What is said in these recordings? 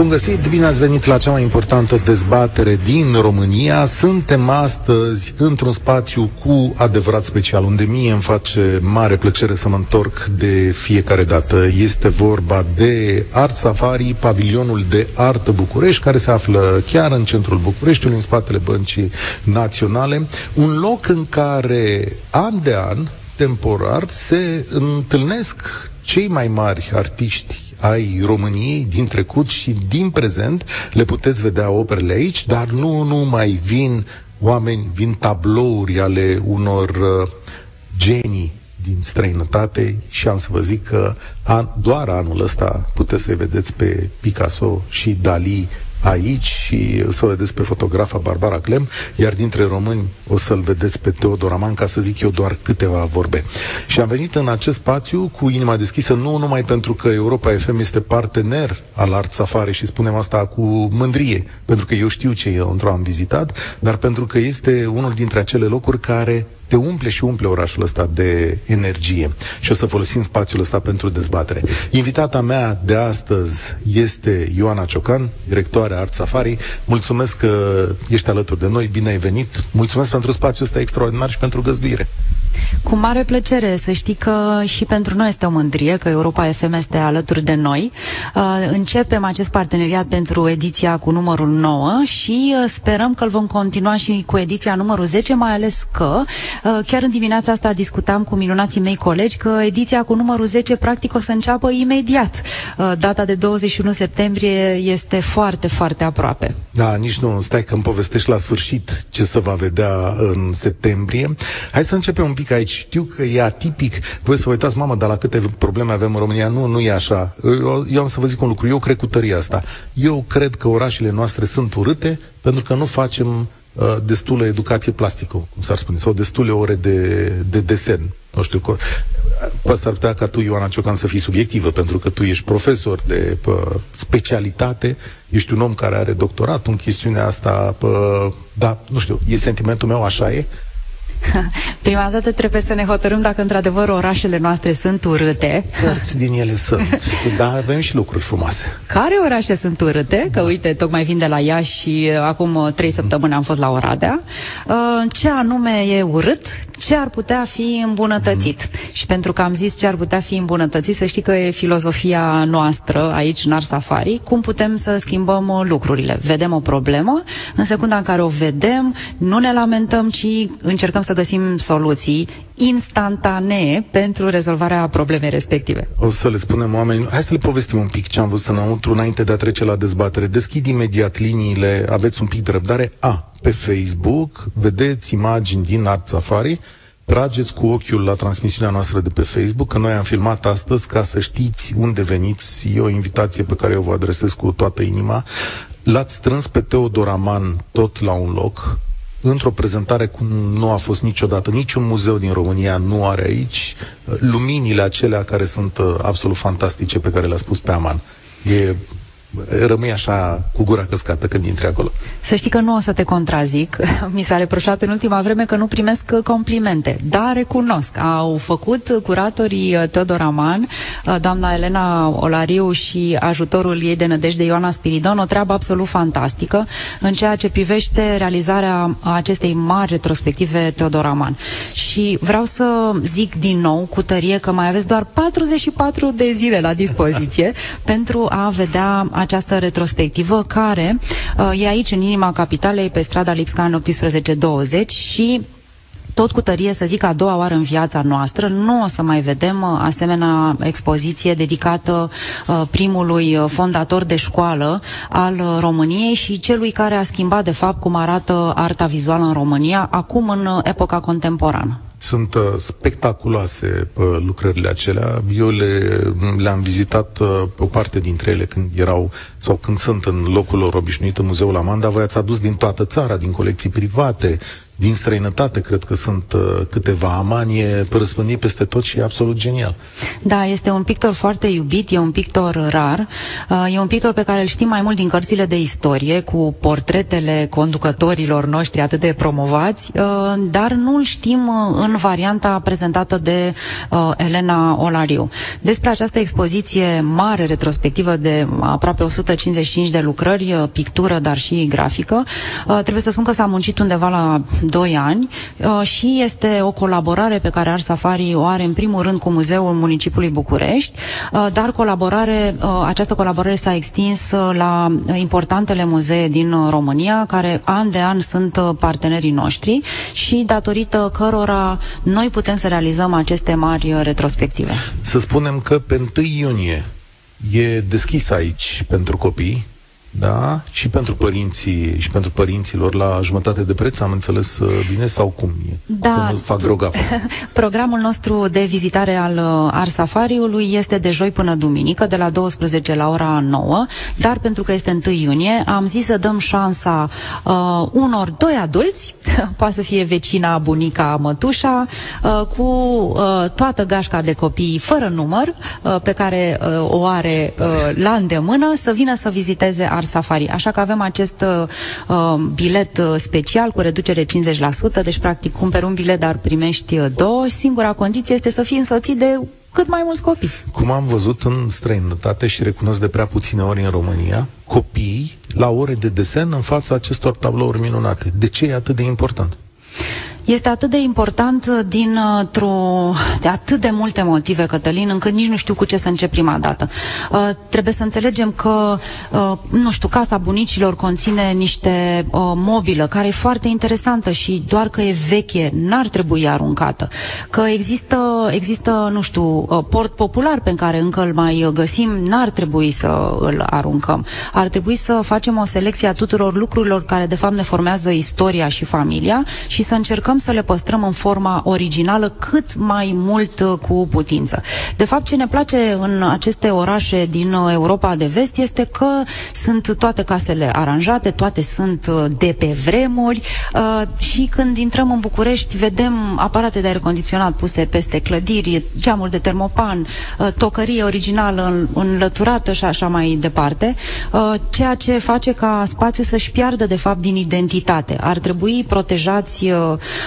Bun găsit, bine ați venit la cea mai importantă dezbatere din România. Suntem astăzi într-un spațiu cu adevărat special, unde mie îmi face mare plăcere să mă întorc de fiecare dată. Este vorba de Art Safari, pavilionul de artă București, care se află chiar în centrul Bucureștiului, în spatele băncii naționale. Un loc în care, an de an, temporar, se întâlnesc cei mai mari artiști ai României din trecut și din prezent. Le puteți vedea operele aici, dar nu numai vin oameni, vin tablouri ale unor uh, genii din străinătate și am să vă zic că an, doar anul ăsta puteți să-i vedeți pe Picasso și Dali aici și să o vedeți pe fotografa Barbara Clem, iar dintre români o să-l vedeți pe Teodor Aman, ca să zic eu doar câteva vorbe. Și am venit în acest spațiu cu inima deschisă, nu numai pentru că Europa FM este partener al Art Safari și spunem asta cu mândrie, pentru că eu știu ce eu într am vizitat, dar pentru că este unul dintre acele locuri care te umple și umple orașul ăsta de energie. Și o să folosim spațiul ăsta pentru dezbatere. Invitata mea de astăzi este Ioana Ciocan, directoarea Art Safari. Mulțumesc că ești alături de noi, bine ai venit. Mulțumesc pentru spațiul ăsta extraordinar și pentru găzduire. Cu mare plăcere, să știi că și pentru noi este o mândrie că Europa FM este alături de noi. Uh, începem acest parteneriat pentru ediția cu numărul 9 și uh, sperăm că îl vom continua și cu ediția numărul 10, mai ales că uh, chiar în dimineața asta discutam cu minunații mei colegi că ediția cu numărul 10 practic o să înceapă imediat. Data de 21 septembrie este foarte, foarte aproape. Da, nici nu, stai că îmi povestești la sfârșit ce să va vedea în septembrie. Hai să începem un pic aici. Știu că e atipic. Voi să vă uitați, mamă, dar la câte probleme avem în România. Nu, nu e așa. Eu, eu am să vă zic un lucru. Eu cred cu tăria asta. Eu cred că orașele noastre sunt urâte pentru că nu facem uh, destulă educație plastică, cum s-ar spune, sau destule ore de, de desen. Nu știu, poate s-ar putea ca tu, Ioana Ciocan, să fii subiectivă, pentru că tu ești profesor de pă, specialitate, ești un om care are doctorat în chestiunea asta, pă, da, nu știu, e sentimentul meu, așa e? Prima dată trebuie să ne hotărâm dacă într-adevăr orașele noastre sunt urâte. Părți din ele sunt, dar avem și lucruri frumoase. Care orașe sunt urâte? Că uite, tocmai vin de la Iași și uh, acum uh, trei săptămâni am fost la Oradea. Uh, ce anume e urât? Ce ar putea fi îmbunătățit? Mm. Și pentru că am zis ce ar putea fi îmbunătățit, să știi că e filozofia noastră aici în Ar Safari, cum putem să schimbăm lucrurile. Vedem o problemă, în secunda în care o vedem, nu ne lamentăm, ci încercăm să să găsim soluții instantanee pentru rezolvarea problemei respective. O să le spunem oamenilor, hai să le povestim un pic ce am văzut înăuntru înainte de a trece la dezbatere. Deschid imediat liniile, aveți un pic de răbdare. A, pe Facebook, vedeți imagini din Art Safari, trageți cu ochiul la transmisiunea noastră de pe Facebook, că noi am filmat astăzi ca să știți unde veniți. E o invitație pe care eu vă adresez cu toată inima. L-ați strâns pe Teodor Aman tot la un loc, într-o prezentare cum nu a fost niciodată, niciun muzeu din România nu are aici, luminile acelea care sunt uh, absolut fantastice pe care le-a spus pe Aman. E rămâi așa cu gura căscată când intri acolo. Să știi că nu o să te contrazic. Mi s-a reproșat în ultima vreme că nu primesc complimente, dar recunosc. Au făcut curatorii uh, Teodor Aman, uh, doamna Elena Olariu și ajutorul ei de nădejde Ioana Spiridon o treabă absolut fantastică în ceea ce privește realizarea acestei mari retrospective Teodor Aman. Și vreau să zic din nou cu tărie că mai aveți doar 44 de zile la dispoziție pentru a vedea această retrospectivă care uh, e aici în inima capitalei pe strada Lipscan 1820 și tot cu tărie să zic a doua oară în viața noastră, nu o să mai vedem uh, asemenea expoziție dedicată uh, primului uh, fondator de școală al uh, României și celui care a schimbat de fapt cum arată arta vizuală în România, acum în uh, epoca contemporană. Sunt uh, spectaculoase uh, lucrările acelea. Eu le, le-am vizitat uh, o parte dintre ele când erau sau când sunt în locul lor obișnuit în Muzeul Amanda. Voi ați adus din toată țara, din colecții private, din străinătate, cred că sunt uh, câteva. Amanie răspândit peste tot și e absolut genial. Da, este un pictor foarte iubit, e un pictor rar, uh, e un pictor pe care îl știm mai mult din cărțile de istorie, cu portretele conducătorilor noștri atât de promovați, uh, dar nu îl știm uh, în varianta prezentată de uh, Elena Olariu. Despre această expoziție mare retrospectivă de aproape 155 de lucrări, uh, pictură, dar și grafică, uh, trebuie să spun că s-a muncit undeva la 2 ani uh, și este o colaborare pe care Art Safari o are în primul rând cu Muzeul Municipiului București, uh, dar colaborare, uh, această colaborare s-a extins uh, la importantele muzee din uh, România, care an de an sunt uh, partenerii noștri și datorită cărora noi putem să realizăm aceste mari uh, retrospective. Să spunem că pe 1 iunie e deschis aici pentru copii, da, și pentru părinții și pentru părinților la jumătate de preț, am înțeles uh, bine sau cum e? Da. Să nu fac vreo gafă. Programul nostru de vizitare al uh, Ars Safariului este de joi până duminică, de la 12 la ora 9, dar pentru că este 1 iunie, am zis să dăm șansa uh, unor doi adulți, poate să fie vecina, bunica, mătușa, uh, cu uh, toată gașca de copii fără număr, uh, pe care uh, o are uh, la îndemână, să vină să viziteze Ars Safari. Așa că avem acest uh, uh, bilet uh, special cu reducere 50%, deci practic cumperi un bilet, dar primești uh, două. Singura condiție este să fii însoțit de cât mai mulți copii. Cum am văzut în străinătate și recunosc de prea puține ori în România, copiii la ore de desen în fața acestor tablouri minunate. De ce e atât de important? Este atât de important dintr-o, de atât de multe motive, Cătălin, încât nici nu știu cu ce să încep prima dată. Uh, trebuie să înțelegem că, uh, nu știu, casa bunicilor conține niște uh, mobilă care e foarte interesantă și doar că e veche n-ar trebui aruncată. Că există, există nu știu, uh, port popular pe care încă îl mai găsim, n-ar trebui să îl aruncăm. Ar trebui să facem o selecție a tuturor lucrurilor care de fapt ne formează istoria și familia și să încercăm să le păstrăm în forma originală cât mai mult uh, cu putință. De fapt, ce ne place în aceste orașe din uh, Europa de vest este că sunt toate casele aranjate, toate sunt uh, de pe vremuri uh, și când intrăm în București vedem aparate de aer condiționat puse peste clădiri, geamuri de termopan, uh, tocărie originală înlăturată și așa mai departe, uh, ceea ce face ca spațiul să-și piardă de fapt din identitate. Ar trebui protejați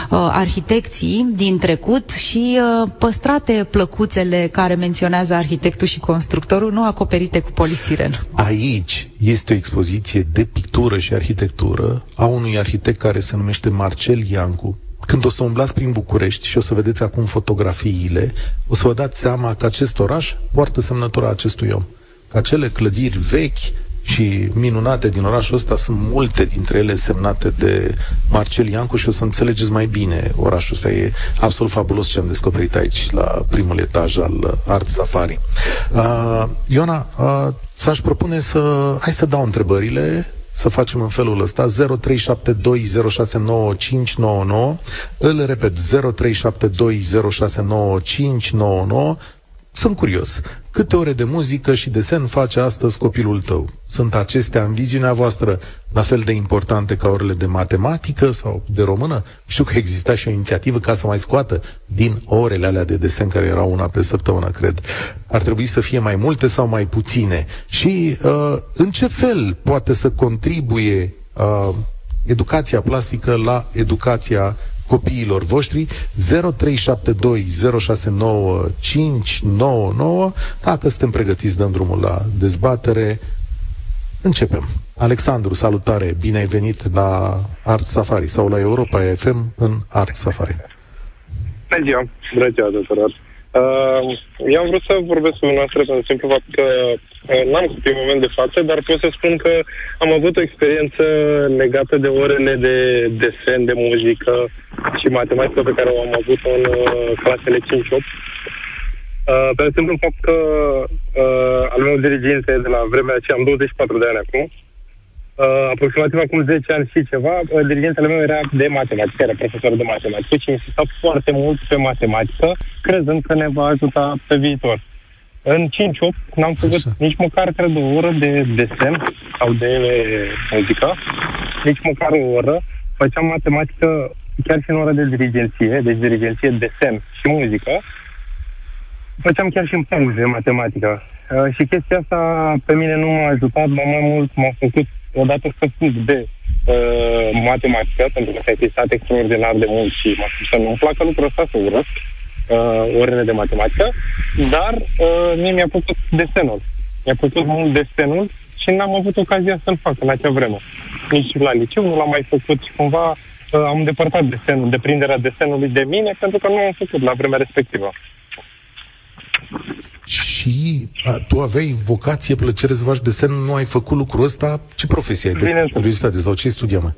uh, uh, arhitecții din trecut și uh, păstrate plăcuțele care menționează arhitectul și constructorul, nu acoperite cu polistiren. Aici este o expoziție de pictură și arhitectură a unui arhitect care se numește Marcel Iancu. Când o să umblați prin București și o să vedeți acum fotografiile, o să vă dați seama că acest oraș poartă semnătura acestui om. Că acele clădiri vechi, și minunate din orașul ăsta sunt multe dintre ele semnate de Marcel Iancu și o să înțelegeți mai bine orașul ăsta. E absolut fabulos ce am descoperit aici la primul etaj al Art Safari. Uh, Iona, uh, ți-aș propune să... Hai să dau întrebările să facem în felul ăsta 0372069599 Îl repet 0372069599 sunt curios. Câte ore de muzică și desen face astăzi copilul tău? Sunt acestea în viziunea voastră la fel de importante ca orele de matematică sau de română? Știu că exista și o inițiativă ca să mai scoată din orele alea de desen, care erau una pe săptămână, cred. Ar trebui să fie mai multe sau mai puține? Și uh, în ce fel poate să contribuie uh, educația plastică la educația copiilor voștri 0372069599 Dacă suntem pregătiți, dăm drumul la dezbatere. Începem. Alexandru, salutare, bine ai venit la Art Safari sau la Europa FM în Art Safari. Bună ziua, bună ziua tuturor. Uh, eu am vrut să vorbesc cu dumneavoastră pentru simplu fapt că uh, n-am copii în moment de față, dar pot să spun că am avut o experiență legată de orele de desen, de muzică și matematică pe care o am avut în uh, clasele 5-8. Uh, pentru simplu fapt că uh, al meu diriginte de la vremea aceea, am 24 de ani acum, uh, aproximativ acum 10 ani și ceva, uh, dirigentele meu era de matematică, era profesor de matematică și insista foarte mult pe matematică, crezând că ne va ajuta pe viitor. În 5-8 n-am făcut Așa. nici măcar, cred, o oră de desen sau de muzică, nici măcar o oră. Făceam matematică chiar și în ora de dirigenție, deci dirigenție, desen și muzică, făceam chiar și în pauze matematică. Uh, și chestia asta pe mine nu m-a ajutat, dar mai mult m-a făcut odată să fug de uh, matematică, pentru că s-a existat extraordinar de mult și m-a spus să nu-mi placă lucrul ăsta, să urăsc uh, orele de matematică, dar uh, mie mi-a plăcut desenul. Mi-a plăcut mult desenul și n-am avut ocazia să-l fac în acea vreme. Nici la liceu nu l-am mai făcut și cumva uh, am îndepărtat desenul, deprinderea desenului de mine, pentru că nu am făcut la vremea respectivă. Și a, tu aveai vocație, plăcere să faci desen, nu ai făcut lucrul ăsta? Ce profesie ai? De curiozitate sau ce studia, mă?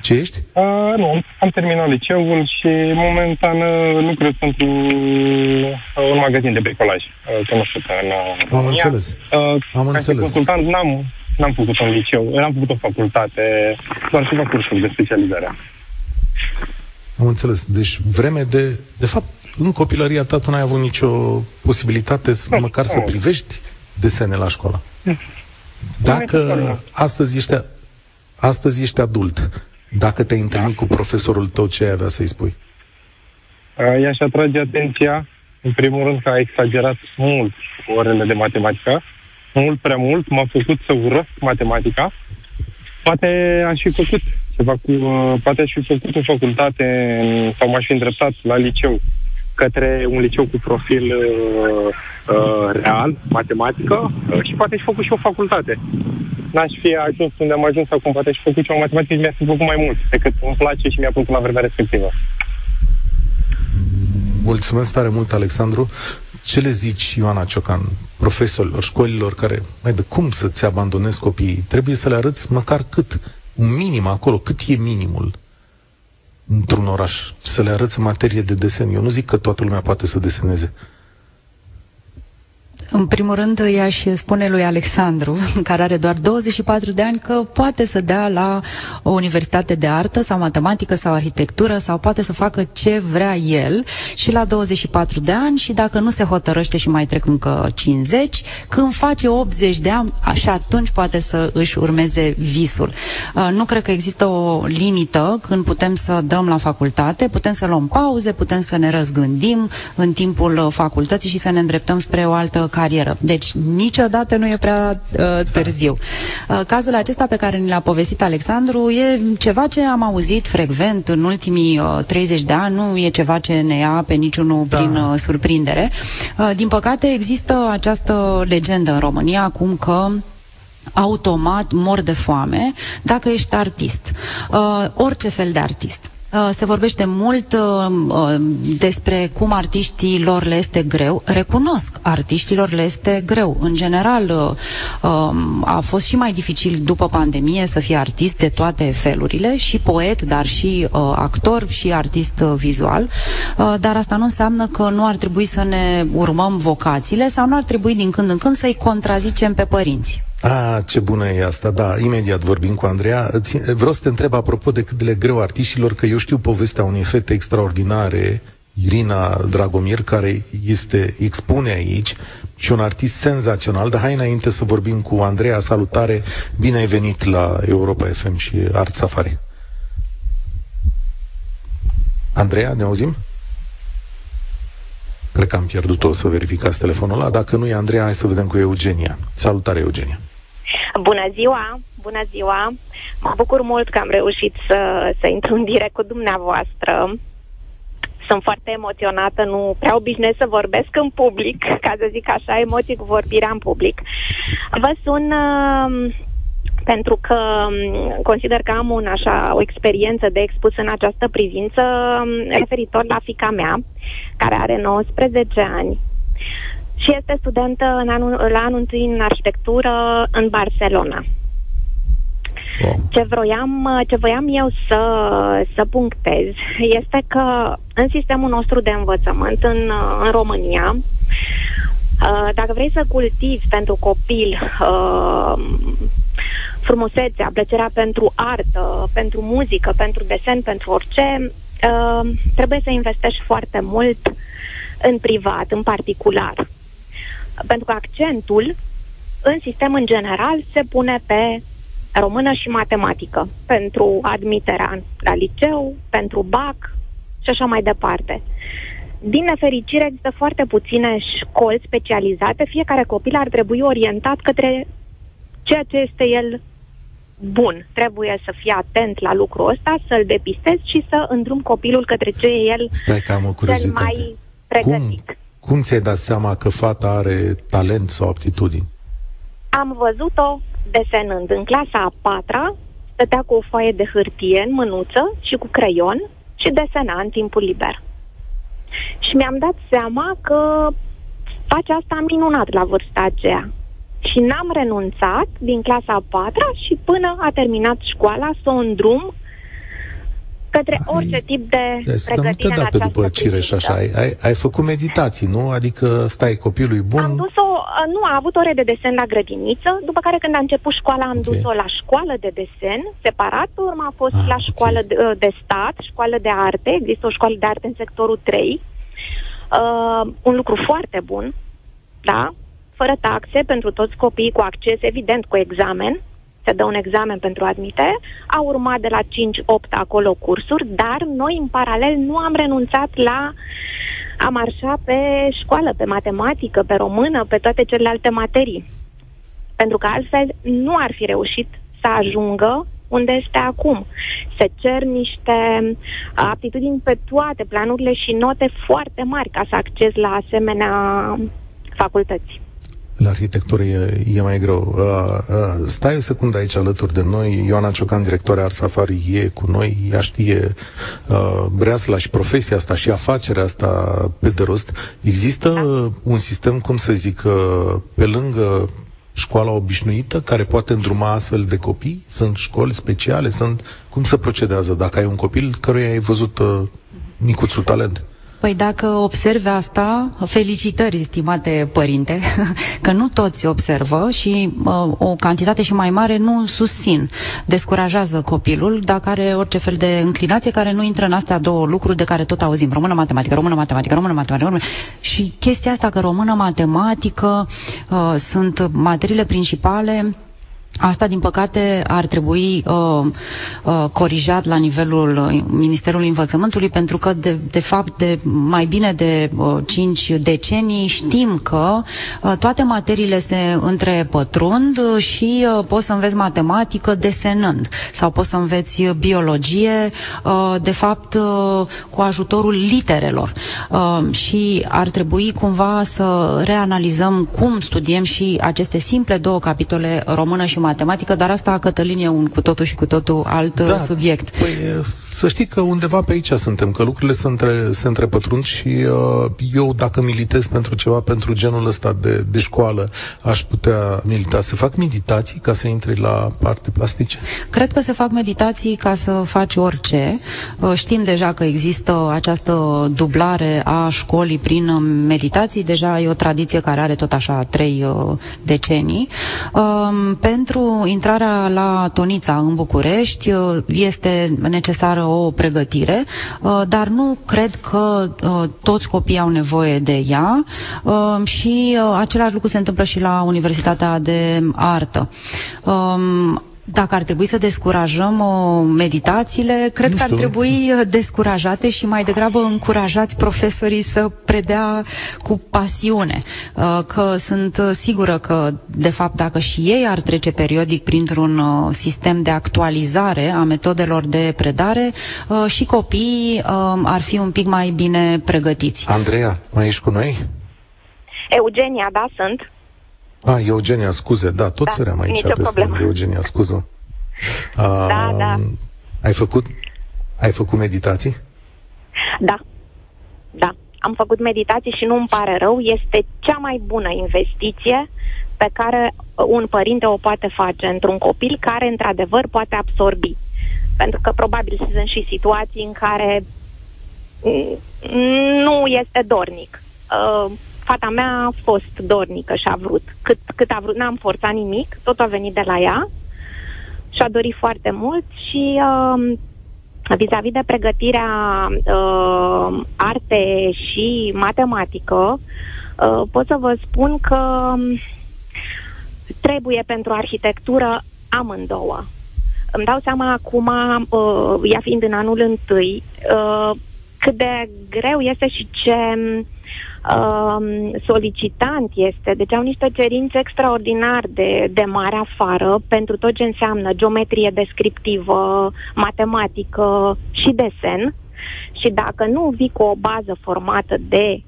Ce ești? Uh, nu, am terminat liceul și momentan uh, lucrez pentru uh, un magazin de bricolaj uh, cunoscut în uh, Am înțeles. Uh, am înțeles. consultant n-am, n-am făcut un liceu, n-am făcut o facultate, doar câteva cursuri de specializare. Am înțeles. Deci vreme de... De fapt, în copilăria ta tu n-ai avut nicio posibilitate să, nu, măcar nu. să privești desene la școală. Dacă astăzi ești, astăzi ești adult, dacă te-ai întâlnit da. cu profesorul tău, ce ai avea să-i spui? I-aș atrage atenția, în primul rând, că a exagerat mult orele de matematică, mult prea mult, m-a făcut să urăsc matematica. Poate aș fi făcut ceva cu, uh, poate aș fi făcut o facultate sau m-aș fi îndreptat la liceu către un liceu cu profil uh, uh, real, matematică, uh, și poate și făcut și o facultate. N-aș fi ajuns unde am ajuns acum, poate și făcut și o matematică și mi-a fi făcut mai mult decât îmi place și mi-a plăcut la vremea respectivă. Mulțumesc tare mult, Alexandru. Ce le zici, Ioana Ciocan, profesorilor, școlilor care, mai de cum să-ți abandonezi copiii? Trebuie să le arăți măcar cât, un minim acolo, cât e minimul într-un oraș, să le arăți în materie de desen. Eu nu zic că toată lumea poate să deseneze. În primul rând, i-aș spune lui Alexandru, care are doar 24 de ani, că poate să dea la o universitate de artă sau matematică sau arhitectură sau poate să facă ce vrea el și la 24 de ani și dacă nu se hotărăște și mai trec încă 50, când face 80 de ani, așa atunci poate să își urmeze visul. Uh, nu cred că există o limită când putem să dăm la facultate, putem să luăm pauze, putem să ne răzgândim în timpul facultății și să ne îndreptăm spre o altă carieră. Deci niciodată nu e prea uh, târziu. Uh, cazul acesta pe care ni l-a povestit Alexandru e ceva ce am auzit frecvent în ultimii uh, 30 de ani, nu e ceva ce ne ia pe niciunul da. prin uh, surprindere. Uh, din păcate există această legendă în România acum că automat mor de foame dacă ești artist. Uh, orice fel de artist. Uh, se vorbește mult uh, uh, despre cum artiștilor le este greu. Recunosc, artiștilor le este greu. În general, um, a fost și mai dificil după pandemie să fie artist de toate felurile, și poet, dar și actor și artist vizual. Dar asta nu înseamnă că nu ar trebui să ne urmăm vocațiile sau nu ar trebui din când în când să-i contrazicem pe părinți. A, ce bună e asta, da, imediat vorbim cu Andreea. Vreau să te întreb apropo de cât de greu artiștilor, că eu știu povestea unei fete extraordinare, Irina Dragomir, care este, expune aici și un artist senzațional, dar hai înainte să vorbim cu Andreea, salutare, bine ai venit la Europa FM și Art Safari. Andreea, ne auzim? Cred că am pierdut-o să verificați telefonul ăla. Dacă nu e Andreea, hai să vedem cu Eugenia. Salutare, Eugenia! Bună ziua! Bună ziua! Mă bucur mult că am reușit să, să intru în direct cu dumneavoastră. Sunt foarte emoționată, nu prea obișnuiesc să vorbesc în public, ca să zic așa, emoții cu vorbirea în public. Vă sun uh, pentru că um, consider că am un, așa, o experiență de expus în această privință um, referitor la fica mea, care are 19 ani și este studentă în anul, la anul întâi în arhitectură în Barcelona. Wow. Ce, vroiam, ce voiam eu să, să punctez este că în sistemul nostru de învățământ în, în România, uh, dacă vrei să cultivi pentru copil uh, frumusețea, plăcerea pentru artă, pentru muzică, pentru desen, pentru orice, uh, trebuie să investești foarte mult în privat, în particular. Pentru că accentul în sistem în general se pune pe română și matematică pentru admiterea la liceu, pentru BAC și așa mai departe. Din nefericire, există foarte puține școli specializate. Fiecare copil ar trebui orientat către ceea ce este el bun. Trebuie să fie atent la lucrul ăsta, să-l depistez și să îndrum copilul către ce e el Stai că am o cel mai pregătit. Cum, cum ți-ai dat seama că fata are talent sau aptitudini? Am văzut-o desenând în clasa a patra, stătea cu o foaie de hârtie în mânuță și cu creion și desena în timpul liber. Și mi-am dat seama că face asta minunat la vârsta aceea. Și n-am renunțat din clasa a patra și până a terminat școala să o îndrum către ai, orice tip de pregătire în această după cireș așa. Ai, ai, ai făcut meditații, nu? Adică stai copilului bun? Am dus-o, nu, a avut ore de desen la grădiniță, după care când a început școala am okay. dus-o la școală de desen, separat, urma a fost ah, la școală okay. de, de stat, școală de arte, există o școală de arte în sectorul 3, uh, un lucru foarte bun, da, fără taxe pentru toți copiii cu acces, evident, cu examen, se dă un examen pentru admitere, a urmat de la 5-8 acolo cursuri, dar noi în paralel nu am renunțat la a marșa pe școală, pe matematică, pe română, pe toate celelalte materii. Pentru că altfel nu ar fi reușit să ajungă unde este acum. Se cer niște aptitudini pe toate planurile și note foarte mari ca să acces la asemenea facultăți. La arhitectură e, e mai greu. Uh, uh, stai o secundă aici alături de noi. Ioana Ciocan, directoarea Art Safari, e cu noi. Ea știe uh, breasla și profesia asta și afacerea asta pe de rost. Există da. un sistem, cum să zic, uh, pe lângă școala obișnuită care poate îndruma astfel de copii? Sunt școli speciale? Sunt Cum se procedează dacă ai un copil căruia ai văzut uh, micuțul talent? Păi dacă observe asta, felicitări, stimate părinte, că nu toți observă și uh, o cantitate și mai mare nu susțin. Descurajează copilul dacă are orice fel de înclinație care nu intră în astea două lucruri de care tot auzim. Română, matematică, română, matematică, română, matematică. Română. Și chestia asta că română, matematică uh, sunt materiile principale Asta, din păcate, ar trebui uh, uh, corijat la nivelul uh, Ministerului Învățământului, pentru că, de, de fapt, de mai bine de uh, 5 decenii știm că uh, toate materiile se întrepătrund și uh, poți să înveți matematică desenând sau poți să înveți biologie, uh, de fapt, uh, cu ajutorul literelor. Uh, și ar trebui cumva să reanalizăm cum studiem și aceste simple două capitole, română și matematică, dar asta, Cătălin, e un cu totul și cu totul alt da, subiect. Păi, să știi că undeva pe aici suntem, că lucrurile se, între, se întrepătrund și uh, eu, dacă militez pentru ceva, pentru genul ăsta de, de școală, aș putea milita. Se fac meditații ca să intri la parte plastice? Cred că se fac meditații ca să faci orice. Uh, știm deja că există această dublare a școlii prin meditații. Deja e o tradiție care are tot așa trei uh, decenii. Uh, pentru intrarea la Tonița în București uh, este necesară o pregătire, uh, dar nu cred că uh, toți copiii au nevoie de ea uh, și același lucru se întâmplă și la Universitatea de Artă. Um, dacă ar trebui să descurajăm uh, meditațiile, cred nu că ar trebui uh, descurajate și mai degrabă încurajați profesorii să predea cu pasiune. Uh, că sunt uh, sigură că, de fapt, dacă și ei ar trece periodic printr-un uh, sistem de actualizare a metodelor de predare, uh, și copiii uh, ar fi un pic mai bine pregătiți. Andreea, mai ești cu noi? Eugenia, da, sunt. A, Eugenia, scuze, da, tot da, săream aici pe de Eugenia, scuză. Uh, da, da. Ai făcut, ai făcut meditații? Da, da. Am făcut meditații și nu îmi pare rău. Este cea mai bună investiție pe care un părinte o poate face într-un copil care, într-adevăr, poate absorbi. Pentru că probabil sunt și situații în care nu este dornic. Uh, fata mea a fost dornică și a vrut. Cât, cât a vrut, n-am forțat nimic, tot a venit de la ea și a dorit foarte mult și uh, vis-a-vis de pregătirea uh, arte și matematică, uh, pot să vă spun că trebuie pentru arhitectură amândouă. Îmi dau seama acum, uh, ea fiind în anul întâi, uh, cât de greu este și ce uh, solicitant este. Deci au niște cerințe extraordinar de, de mare afară pentru tot ce înseamnă geometrie descriptivă, matematică și desen. Și dacă nu vii cu o bază formată de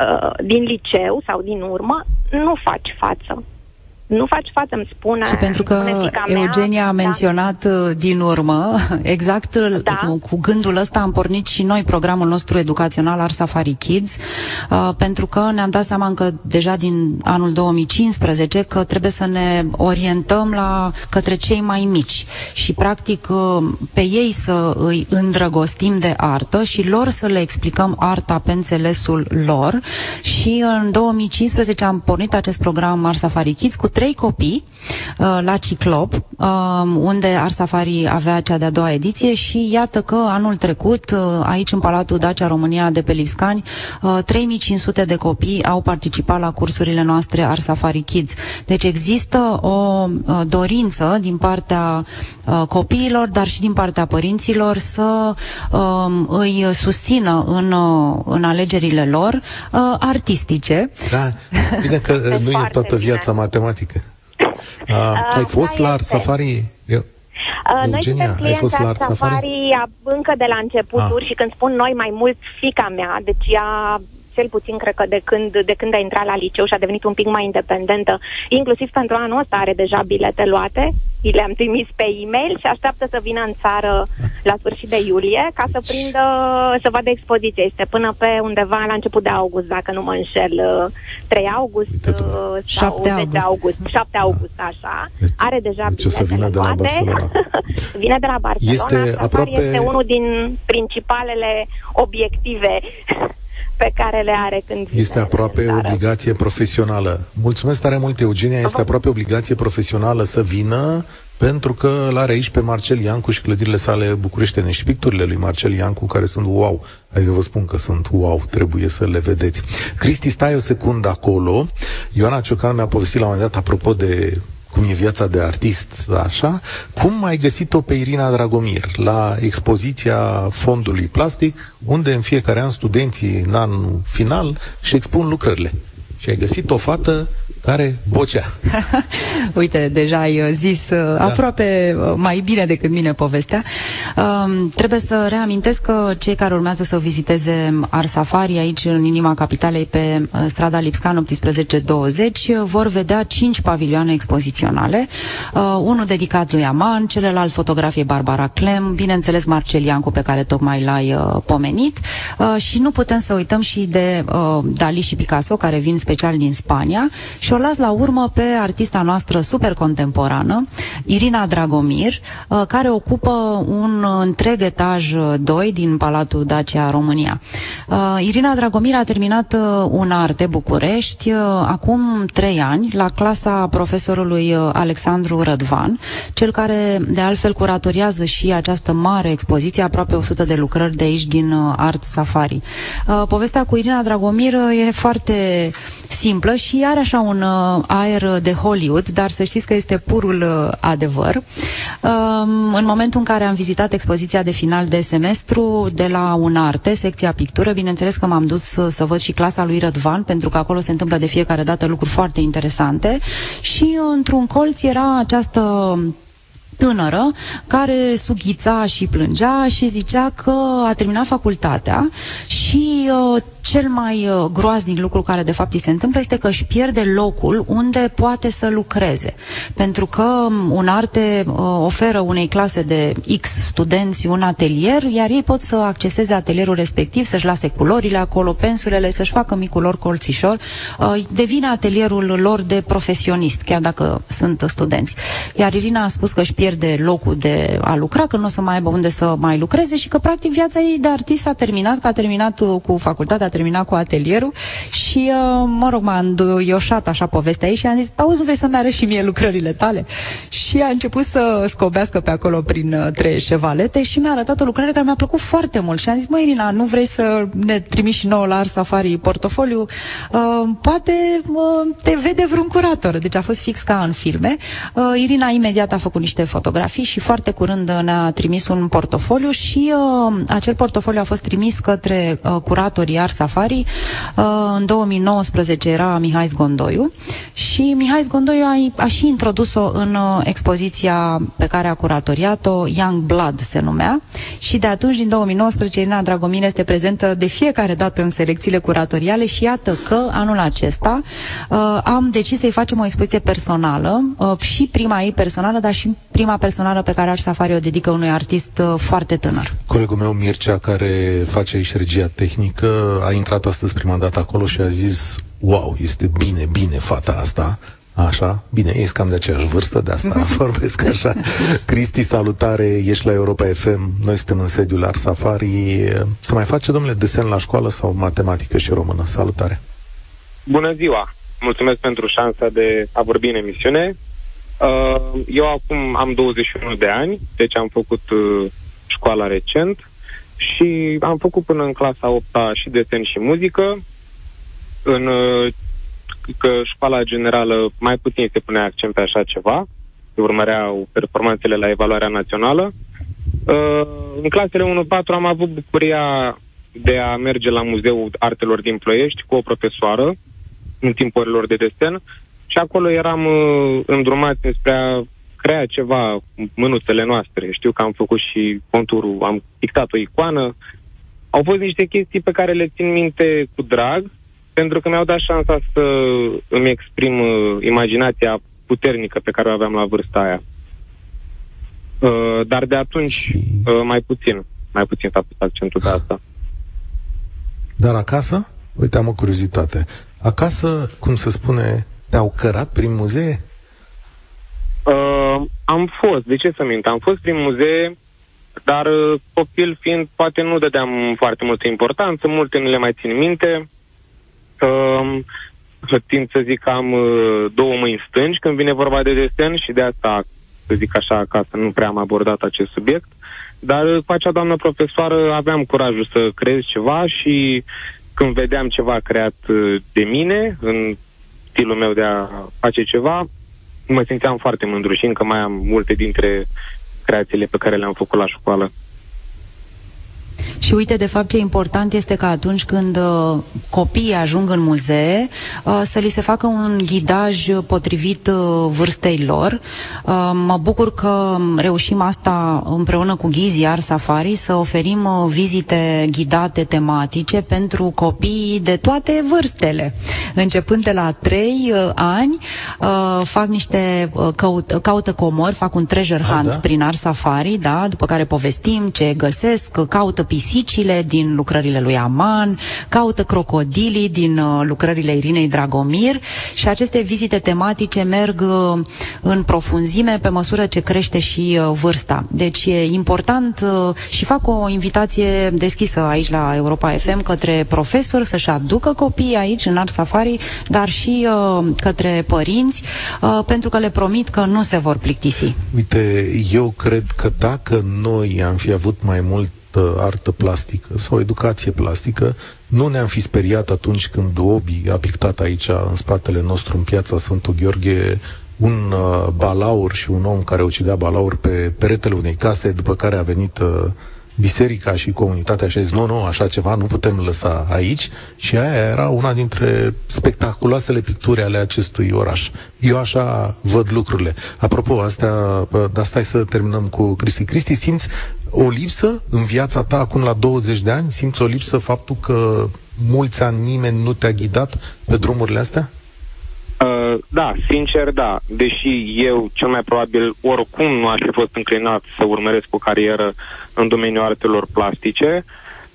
uh, din liceu sau din urmă, nu faci față nu faci față, îmi spune. Și pentru că Eugenia a da. menționat da. din urmă, exact da. cu gândul ăsta am pornit și noi programul nostru educațional Ar Safari Kids, uh, pentru că ne-am dat seama încă deja din anul 2015 că trebuie să ne orientăm la către cei mai mici și practic uh, pe ei să îi îndrăgostim de artă și lor să le explicăm arta pe înțelesul lor și în 2015 am pornit acest program Ar Safari Kids cu trei copii uh, la Ciclop, uh, unde Arsafari avea cea de-a doua ediție și iată că anul trecut, uh, aici în Palatul Dacia România de pe Livscani, uh, 3500 de copii au participat la cursurile noastre Arsafari Kids. Deci există o uh, dorință din partea uh, copiilor, dar și din partea părinților să uh, îi susțină în, uh, în alegerile lor uh, artistice. Da, bine că nu e toată viața bine. matematică. Uh, ai fost la Art Safari? Eu... Uh, noi suntem ai fost la Art Safari, Safari încă de la începuturi ah. și când spun noi mai mult, fica mea, deci ea cel puțin cred că de când, de când a intrat la liceu și a devenit un pic mai independentă, inclusiv pentru anul ăsta are deja bilete luate, i le-am trimis pe e-mail și așteaptă să vină în țară la sfârșit de iulie ca să prindă, să vadă expoziția. Este până pe undeva la început de august, dacă nu mă înșel, 3 august uh, sau 7 august. august. 7 august, așa. Deci, are deja deci bilete să vină de la Barcelona. Vine de la Barcelona. Este, aproape... este unul din principalele obiective pe care le are când vine Este aproape obligație profesională. Mulțumesc tare mult, Eugenia. Este aproape obligație profesională să vină pentru că îl are aici pe Marcel Iancu și clădirile sale bucureștene și picturile lui Marcel Iancu care sunt wow. Adică vă spun că sunt wow, trebuie să le vedeți. Cristi, stai o secundă acolo. Ioana Ciocan mi-a povestit la un moment dat apropo de cum e viața de artist, așa, cum ai găsit-o pe Irina Dragomir la expoziția fondului plastic, unde în fiecare an studenții în anul final și expun lucrările. Și ai găsit o fată care vocea. Uite, deja ai uh, zis uh, da. aproape uh, mai bine decât mine povestea. Um, trebuie să reamintesc că cei care urmează să viziteze Ar Safari aici în inima capitalei pe strada Lipscan 1820 vor vedea cinci pavilioane expoziționale. Uh, unul dedicat lui Aman, celălalt fotografie Barbara Clem, bineînțeles Marcel Iancu pe care tocmai l-ai uh, pomenit uh, și nu putem să uităm și de uh, Dali și Picasso care vin special din Spania și și o las la urmă pe artista noastră super contemporană, Irina Dragomir, uh, care ocupă un întreg etaj 2 uh, din Palatul Dacia România. Uh, Irina Dragomir a terminat un arte București acum trei ani la clasa profesorului Alexandru Rădvan, cel care de altfel curatoriază și această mare expoziție, aproape 100 de lucrări de aici din Art Safari. Povestea cu Irina Dragomir e foarte simplă și are așa un uh, aer de Hollywood, dar să știți că este purul uh, adevăr. Um, în momentul în care am vizitat expoziția de final de semestru de la Unarte, secția pictură, bineînțeles că m-am dus uh, să văd și clasa lui Rădvan, pentru că acolo se întâmplă de fiecare dată lucruri foarte interesante și uh, într-un colț era această tânără care sughița și plângea și zicea că a terminat facultatea și uh, cel mai uh, groaznic lucru care de fapt îi se întâmplă este că își pierde locul unde poate să lucreze. Pentru că um, un arte uh, oferă unei clase de X studenți un atelier, iar ei pot să acceseze atelierul respectiv, să-și lase culorile acolo, pensulele, să-și facă micul lor colțișor. Uh, devine atelierul lor de profesionist, chiar dacă sunt studenți. Iar Irina a spus că își pierde pierde locul de a lucra, că nu o să mai aibă unde să mai lucreze și că practic viața ei de artist a terminat, că a terminat cu facultatea, a terminat cu atelierul și, uh, mă rog, m-a înduioșat așa povestea ei și am zis, auzi, nu vrei să-mi arăți și mie lucrările tale? Și a început să scobească pe acolo prin uh, trei șevalete și mi-a arătat o lucrare care mi-a plăcut foarte mult și am zis, măi, Irina, nu vrei să ne trimiți și nouă la Art Safari portofoliu? Uh, poate uh, te vede vreun curator. Deci a fost fix ca în filme. Uh, Irina imediat a făcut niște fotografii și foarte curând ne-a trimis un portofoliu și uh, acel portofoliu a fost trimis către uh, curatorii Art Safari. Uh, în 2019 era Mihai Zgondoiu și Mihai Zgondoiu a, a și introdus-o în uh, expoziția pe care a curatoriat-o, Young Blood se numea, și de atunci, din 2019, Irina Dragomir este prezentă de fiecare dată în selecțiile curatoriale și iată că anul acesta uh, am decis să-i facem o expoziție personală, uh, și prima ei personală, dar și prima personală pe care Art Safari o dedică unui artist uh, foarte tânăr. Colegul meu, Mircea, care face aici regia tehnică, a intrat astăzi prima dată acolo și a zis wow, este bine, bine fata asta. Așa, bine, ești cam de aceeași vârstă, de asta vorbesc așa. Cristi, salutare, ești la Europa FM, noi suntem în sediul Ars Safari. Să mai face, domnule, desen la școală sau matematică și română? Salutare! Bună ziua! Mulțumesc pentru șansa de a vorbi în emisiune. Uh, eu acum am 21 de ani, deci am făcut uh, școala recent și am făcut până în clasa 8 și desen și muzică. În uh, că școala generală mai puțin se punea accent pe așa ceva, urmăreau performanțele la evaluarea națională. În clasele 1-4 am avut bucuria de a merge la Muzeul Artelor din Ploiești cu o profesoară în timpul orelor de desen și acolo eram îndrumați spre a crea ceva mânuțele noastre. Știu că am făcut și conturul, am pictat o icoană. Au fost niște chestii pe care le țin minte cu drag pentru că mi-au dat șansa să îmi exprim uh, imaginația puternică pe care o aveam la vârsta aia. Uh, dar de atunci uh, mai puțin, mai puțin s-a pus accentul pe asta. Dar acasă? Uite, am o curiozitate. Acasă, cum se spune, te-au cărat prin muzee? Uh, am fost, de ce să mint? Am fost prin muzee, dar uh, copil fiind, poate nu dădeam foarte multă importanță, multe nu le mai țin minte. Uh, tind să zic că am uh, două mâini stângi când vine vorba de desen și de asta, să zic așa, acasă nu prea am abordat acest subiect. Dar uh, cu acea doamnă profesoară aveam curajul să creez ceva și când vedeam ceva creat uh, de mine, în stilul meu de a face ceva, mă simțeam foarte mândru și încă mai am multe dintre creațiile pe care le-am făcut la școală. Și uite, de fapt, ce important este că atunci când uh, copiii ajung în muzee, uh, să li se facă un ghidaj potrivit uh, vârstei lor. Uh, mă bucur că reușim asta împreună cu Ghizi Ar Safari să oferim uh, vizite ghidate tematice pentru copii de toate vârstele. Începând de la 3 uh, ani, uh, fac niște uh, căut, caută comori, fac un treasure hunt da? prin Ar Safari, da, după care povestim ce găsesc, caută pisicile din lucrările lui Aman, caută crocodilii din uh, lucrările Irinei Dragomir și aceste vizite tematice merg uh, în profunzime pe măsură ce crește și uh, vârsta. Deci e important uh, și fac o invitație deschisă aici la Europa FM către profesori să-și aducă copiii aici în Art Safari, dar și uh, către părinți, uh, pentru că le promit că nu se vor plictisi. Uite, eu cred că dacă noi am fi avut mai mult artă plastică sau educație plastică, nu ne-am fi speriat atunci când Obi a pictat aici, în spatele nostru, în piața Sfântul Gheorghe, un uh, balaur și un om care ucidea balaur pe peretele unei case, după care a venit uh, biserica și comunitatea și a zis, nu, nu, așa ceva nu putem lăsa aici și aia era una dintre spectaculoasele picturi ale acestui oraș. Eu așa văd lucrurile. Apropo, astea, dar stai să terminăm cu Cristi. Cristi, simți o lipsă în viața ta acum la 20 de ani? Simți o lipsă faptul că mulți ani nimeni nu te-a ghidat pe drumurile astea? Uh, da, sincer, da. Deși eu, cel mai probabil, oricum nu aș fi fost înclinat să urmăresc o carieră în domeniul artelor plastice,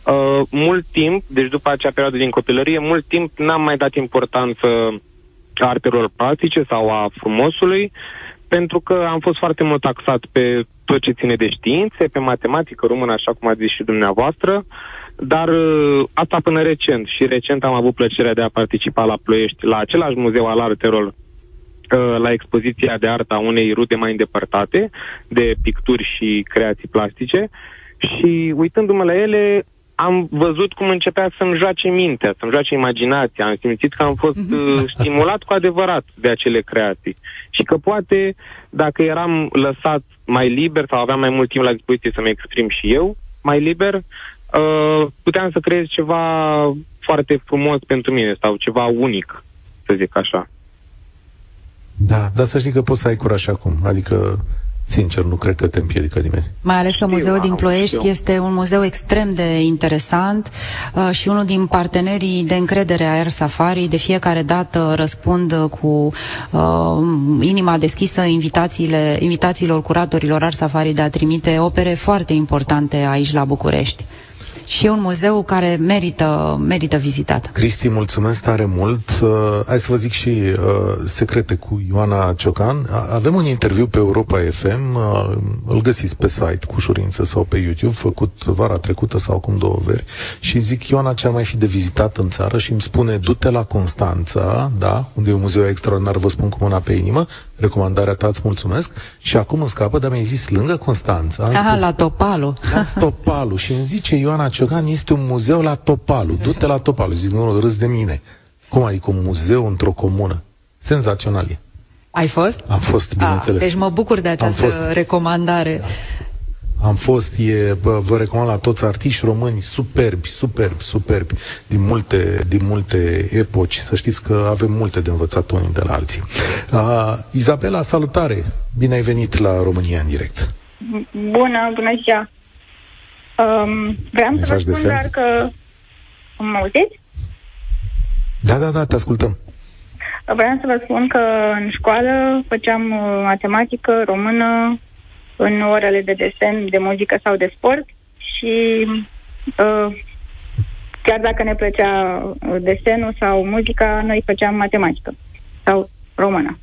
uh, mult timp, deci după acea perioadă din copilărie, mult timp n-am mai dat importanță artelor plastice sau a frumosului, pentru că am fost foarte mult taxat pe tot ce ține de științe, pe matematică română, așa cum ați zis și dumneavoastră, dar uh, asta până recent. Și recent am avut plăcerea de a participa la Ploiești, la același muzeu al artelor, uh, la expoziția de artă a unei rute mai îndepărtate, de picturi și creații plastice. Și uitându-mă la ele, am văzut cum începea să-mi joace mintea, să-mi joace imaginația. Am simțit că am fost uh, stimulat cu adevărat de acele creații. Și că poate, dacă eram lăsat mai liber sau aveam mai mult timp la dispoziție să-mi exprim și eu mai liber, uh, puteam să creez ceva foarte frumos pentru mine sau ceva unic, să zic așa. Da, dar să știi că poți să ai curaj acum. Adică Sincer, nu cred că te împiedică nimeni. Mai ales că muzeul din Ploiești este un muzeu extrem de interesant uh, și unul din partenerii de încredere a Air Safari. De fiecare dată răspund cu uh, inima deschisă invitațiile, invitațiilor curatorilor Air Safari de a trimite opere foarte importante aici la București și e un muzeu care merită, merită vizitat. Cristi, mulțumesc tare mult. Uh, hai să vă zic și uh, secrete cu Ioana Ciocan. Avem un interviu pe Europa FM, uh, îl găsiți pe site cu ușurință sau pe YouTube, făcut vara trecută sau acum două veri, și zic Ioana ce ar mai fi de vizitat în țară și îmi spune du-te la Constanța, da, unde e un muzeu extraordinar, vă spun cu mâna pe inimă, recomandarea ta, îți mulțumesc, și acum îmi scapă, dar mi-ai zis lângă Constanța. Aha, spus, la Topalu. La Topalu. și îmi zice Ioana Ciocan este un muzeu la Topalu. Du-te la Topalu. Zic, nu, râs de mine. Cum adică un muzeu într-o comună? Senzațional e. Ai fost? Am fost, bineînțeles. A, deci mă bucur de această recomandare. Am fost, e, bă, vă recomand la toți artiști români superbi, superbi, superbi, din multe, din multe epoci. Să știți că avem multe de învățat unii de la alții. Uh, Izabela, salutare! Bine ai venit la România în direct. Bună, bună ziua! Um, vreau să vă spun desen? doar că... Mă auziți? Da, da, da, te ascultăm. Vreau să vă spun că în școală făceam uh, matematică, română, în orele de desen, de muzică sau de sport și uh, chiar dacă ne plăcea desenul sau muzica, noi făceam matematică sau română.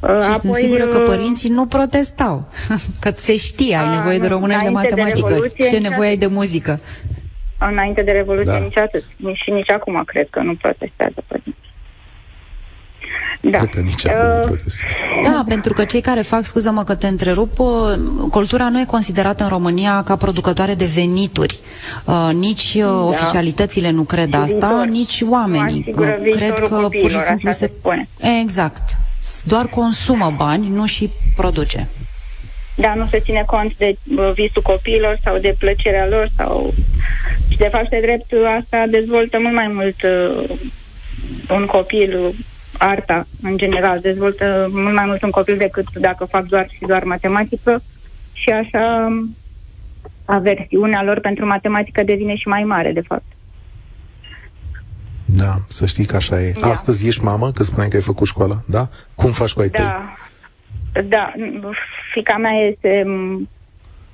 Uh, și Apoi, sunt sigură că uh, părinții nu protestau, că se știe, ai nevoie de română și de matematică. De Ce nevoie ai de muzică? Înainte de Revoluție, da. nici atât. Și nici acum cred că nu protestează părinții. Da. Cred că nici uh, Da, pentru că cei care fac, scuză-mă că te întrerup, uh, cultura nu e considerată în România ca producătoare de venituri. Uh, nici uh, da. oficialitățile nu cred și asta, viitor. nici oamenii. Uh, cred că pur și simplu se... Spune. Exact. Doar consumă bani, nu și produce. Da, nu se ține cont de uh, visul copiilor sau de plăcerea lor sau... Și de fapt, de drept, asta dezvoltă mult mai mult uh, un copil arta, în general, dezvoltă mult mai mult un copil decât dacă fac doar și doar matematică și așa aversiunea lor pentru matematică devine și mai mare, de fapt. Da, să știi că așa e. Da. Astăzi ești mamă, că spuneai că ai făcut școala, da? Cum faci cu ai da. tăi? Da, fica mea este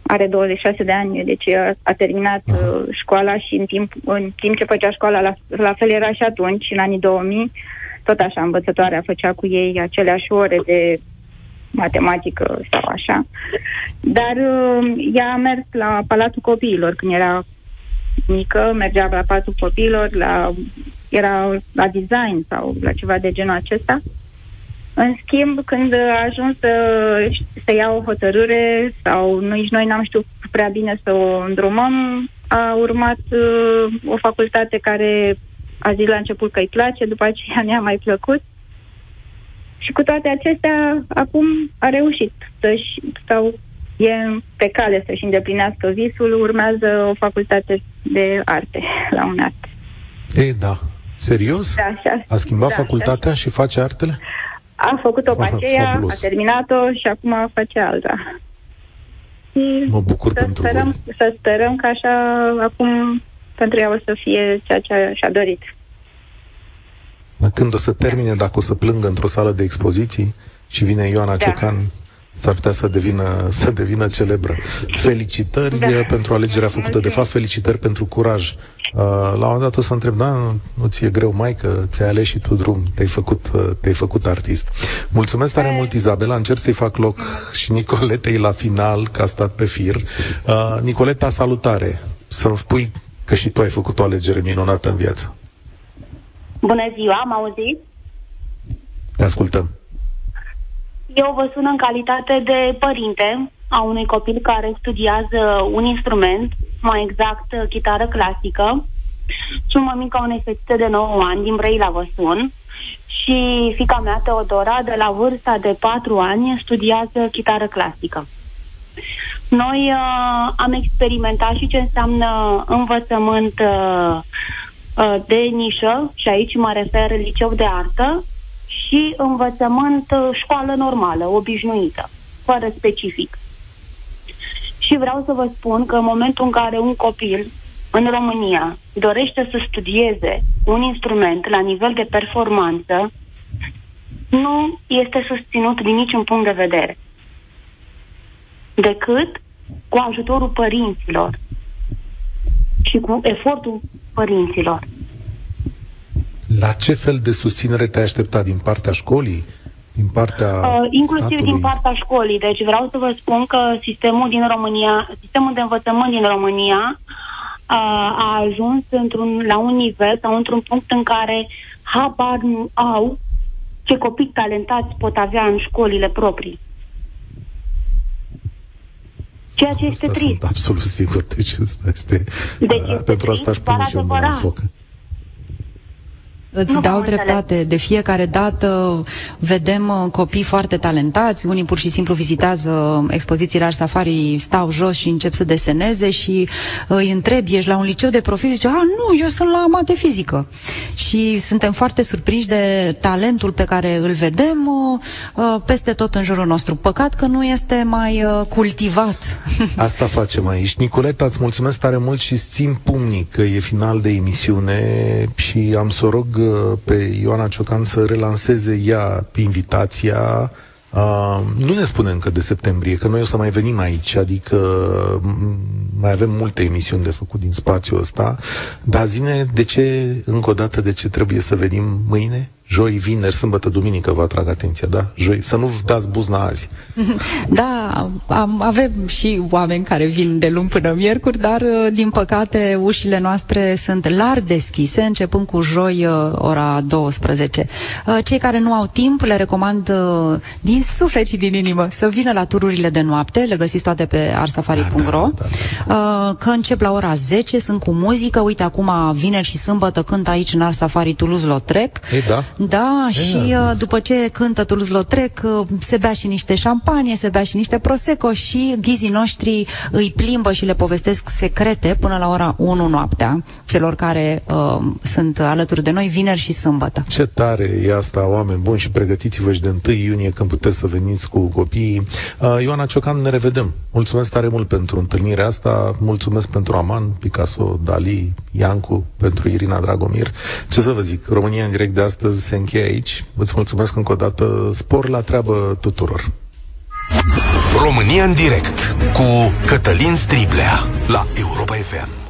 are 26 de ani, deci a, a terminat uh, școala și în timp, în timp ce făcea școala, la, la fel era și atunci, în anii 2000, tot așa, învățătoarea făcea cu ei aceleași ore de matematică sau așa. Dar uh, ea a mers la Palatul Copiilor când era mică, mergea la Palatul Copiilor, la, era la design sau la ceva de genul acesta. În schimb, când a ajuns să, să ia o hotărâre sau nici noi n-am știut prea bine să o îndrumăm, a urmat uh, o facultate care a zis la început că îi place, după aceea ne-a mai plăcut. Și cu toate acestea, acum a reușit să-și, sau e pe cale să-și îndeplinească visul, urmează o facultate de arte la un art. E, da. Serios? Da, așa. A schimbat da, facultatea așa. și face artele? A făcut-o pe aceea, a terminat-o și acum face alta. Și mă bucur să pentru sperăm, voi. Să sperăm că așa acum pentru ea o să fie ceea ce și-a dorit. Când o să termine, dacă o să plângă într-o sală de expoziții și vine Ioana da. Ciocan, S-ar putea să devină, să devină celebră. Felicitări da. pentru alegerea făcută. De fapt, felicitări pentru curaj. Uh, la un moment dat o să întreb, da, nu ți-e greu, mai că ți-ai ales și tu drum, te-ai făcut, uh, te-ai făcut artist. Mulțumesc tare mult, Izabela. Încerc să-i fac loc și Nicoletei la final, că a stat pe fir. Uh, Nicoleta, salutare. Să-mi spui că și tu ai făcut o alegere minunată în viață. Bună ziua, m auzit? Te ascultăm. Eu vă sun în calitate de părinte a unui copil care studiază un instrument, mai exact chitară clasică. Sunt mămica unei fetițe de 9 ani, din Brăila vă sun, și fica mea, Teodora, de la vârsta de 4 ani, studiază chitară clasică. Noi uh, am experimentat și ce înseamnă învățământ uh, uh, de nișă, și aici mă refer liceu de artă, și învățământ uh, școală normală, obișnuită, fără specific. Și vreau să vă spun că în momentul în care un copil în România dorește să studieze un instrument la nivel de performanță, nu este susținut din niciun punct de vedere, decât cu ajutorul părinților și cu efortul părinților. La ce fel de susținere te-ai așteptat din partea școlii? Din partea uh, inclusiv statului? din partea școlii. Deci vreau să vă spun că sistemul din România, sistemul de învățământ din România uh, a ajuns într-un, la un nivel sau într-un punct în care habar nu au ce copii talentați pot avea în școlile proprii. Ceea ce asta este trist. Sunt absolut sigur. Deci asta este... Deci uh, este pentru asta aș trist, pune dar și eu mâna în adevărat. Foc. Îți Nu dau v-am dreptate. De fiecare dată vedem uh, copii foarte talentați, unii pur și simplu vizitează expozițiile Art Safari, stau jos și încep să deseneze și uh, îi întreb, ești la un liceu de profil? Zice, a, nu, eu sunt la mate fizică. Și suntem foarte surprinși de talentul pe care îl vedem uh, peste tot în jurul nostru. Păcat că nu este mai cultivat. Asta facem aici. Nicoleta, îți mulțumesc tare mult și îți țin pumnii că e final de emisiune și am să o rog uh, pe Ioana Ciocan să relanseze ea invitația Uh, nu ne spune încă de septembrie, că noi o să mai venim aici, adică m- mai avem multe emisiuni de făcut din spațiul ăsta, dar zine de ce, încă o dată, de ce trebuie să venim mâine? Joi, vineri, sâmbătă, duminică vă atrag atenția, da? Joi, să nu dați buzna azi. Da, am, avem și oameni care vin de luni până miercuri, dar uh, din păcate ușile noastre sunt larg deschise, începând cu joi uh, ora 12. Uh, Cei care nu au timp le recomand uh, din suflet și din inimă să vină la tururile de noapte, le găsiți toate pe arsafari.ro, Da, da, da, uh, că încep la ora 10, sunt cu muzică, uite acum vineri și sâmbătă cânt aici în Ars Safari Toulouse-Lautrec. Ei, da? Da, și uh, după ce cântă Toulouse-Lautrec, uh, se bea și niște șampanie, se bea și niște prosecco și ghizii noștri îi plimbă și le povestesc secrete până la ora 1 noaptea, celor care uh, sunt alături de noi vineri și sâmbătă. Ce tare e asta, oameni buni și pregătiți-vă și de 1 iunie când puteți să veniți cu copiii. Uh, Ioana Ciocan, ne revedem. Mulțumesc tare mult pentru întâlnirea asta, mulțumesc pentru Aman, Picasso, Dali, Iancu, pentru Irina Dragomir. Ce să vă zic, România în direct de astăzi se încheie aici. Îți mulțumesc încă o dată, spor la treabă tuturor. România în direct cu Cătălin Striblea la Europa FM.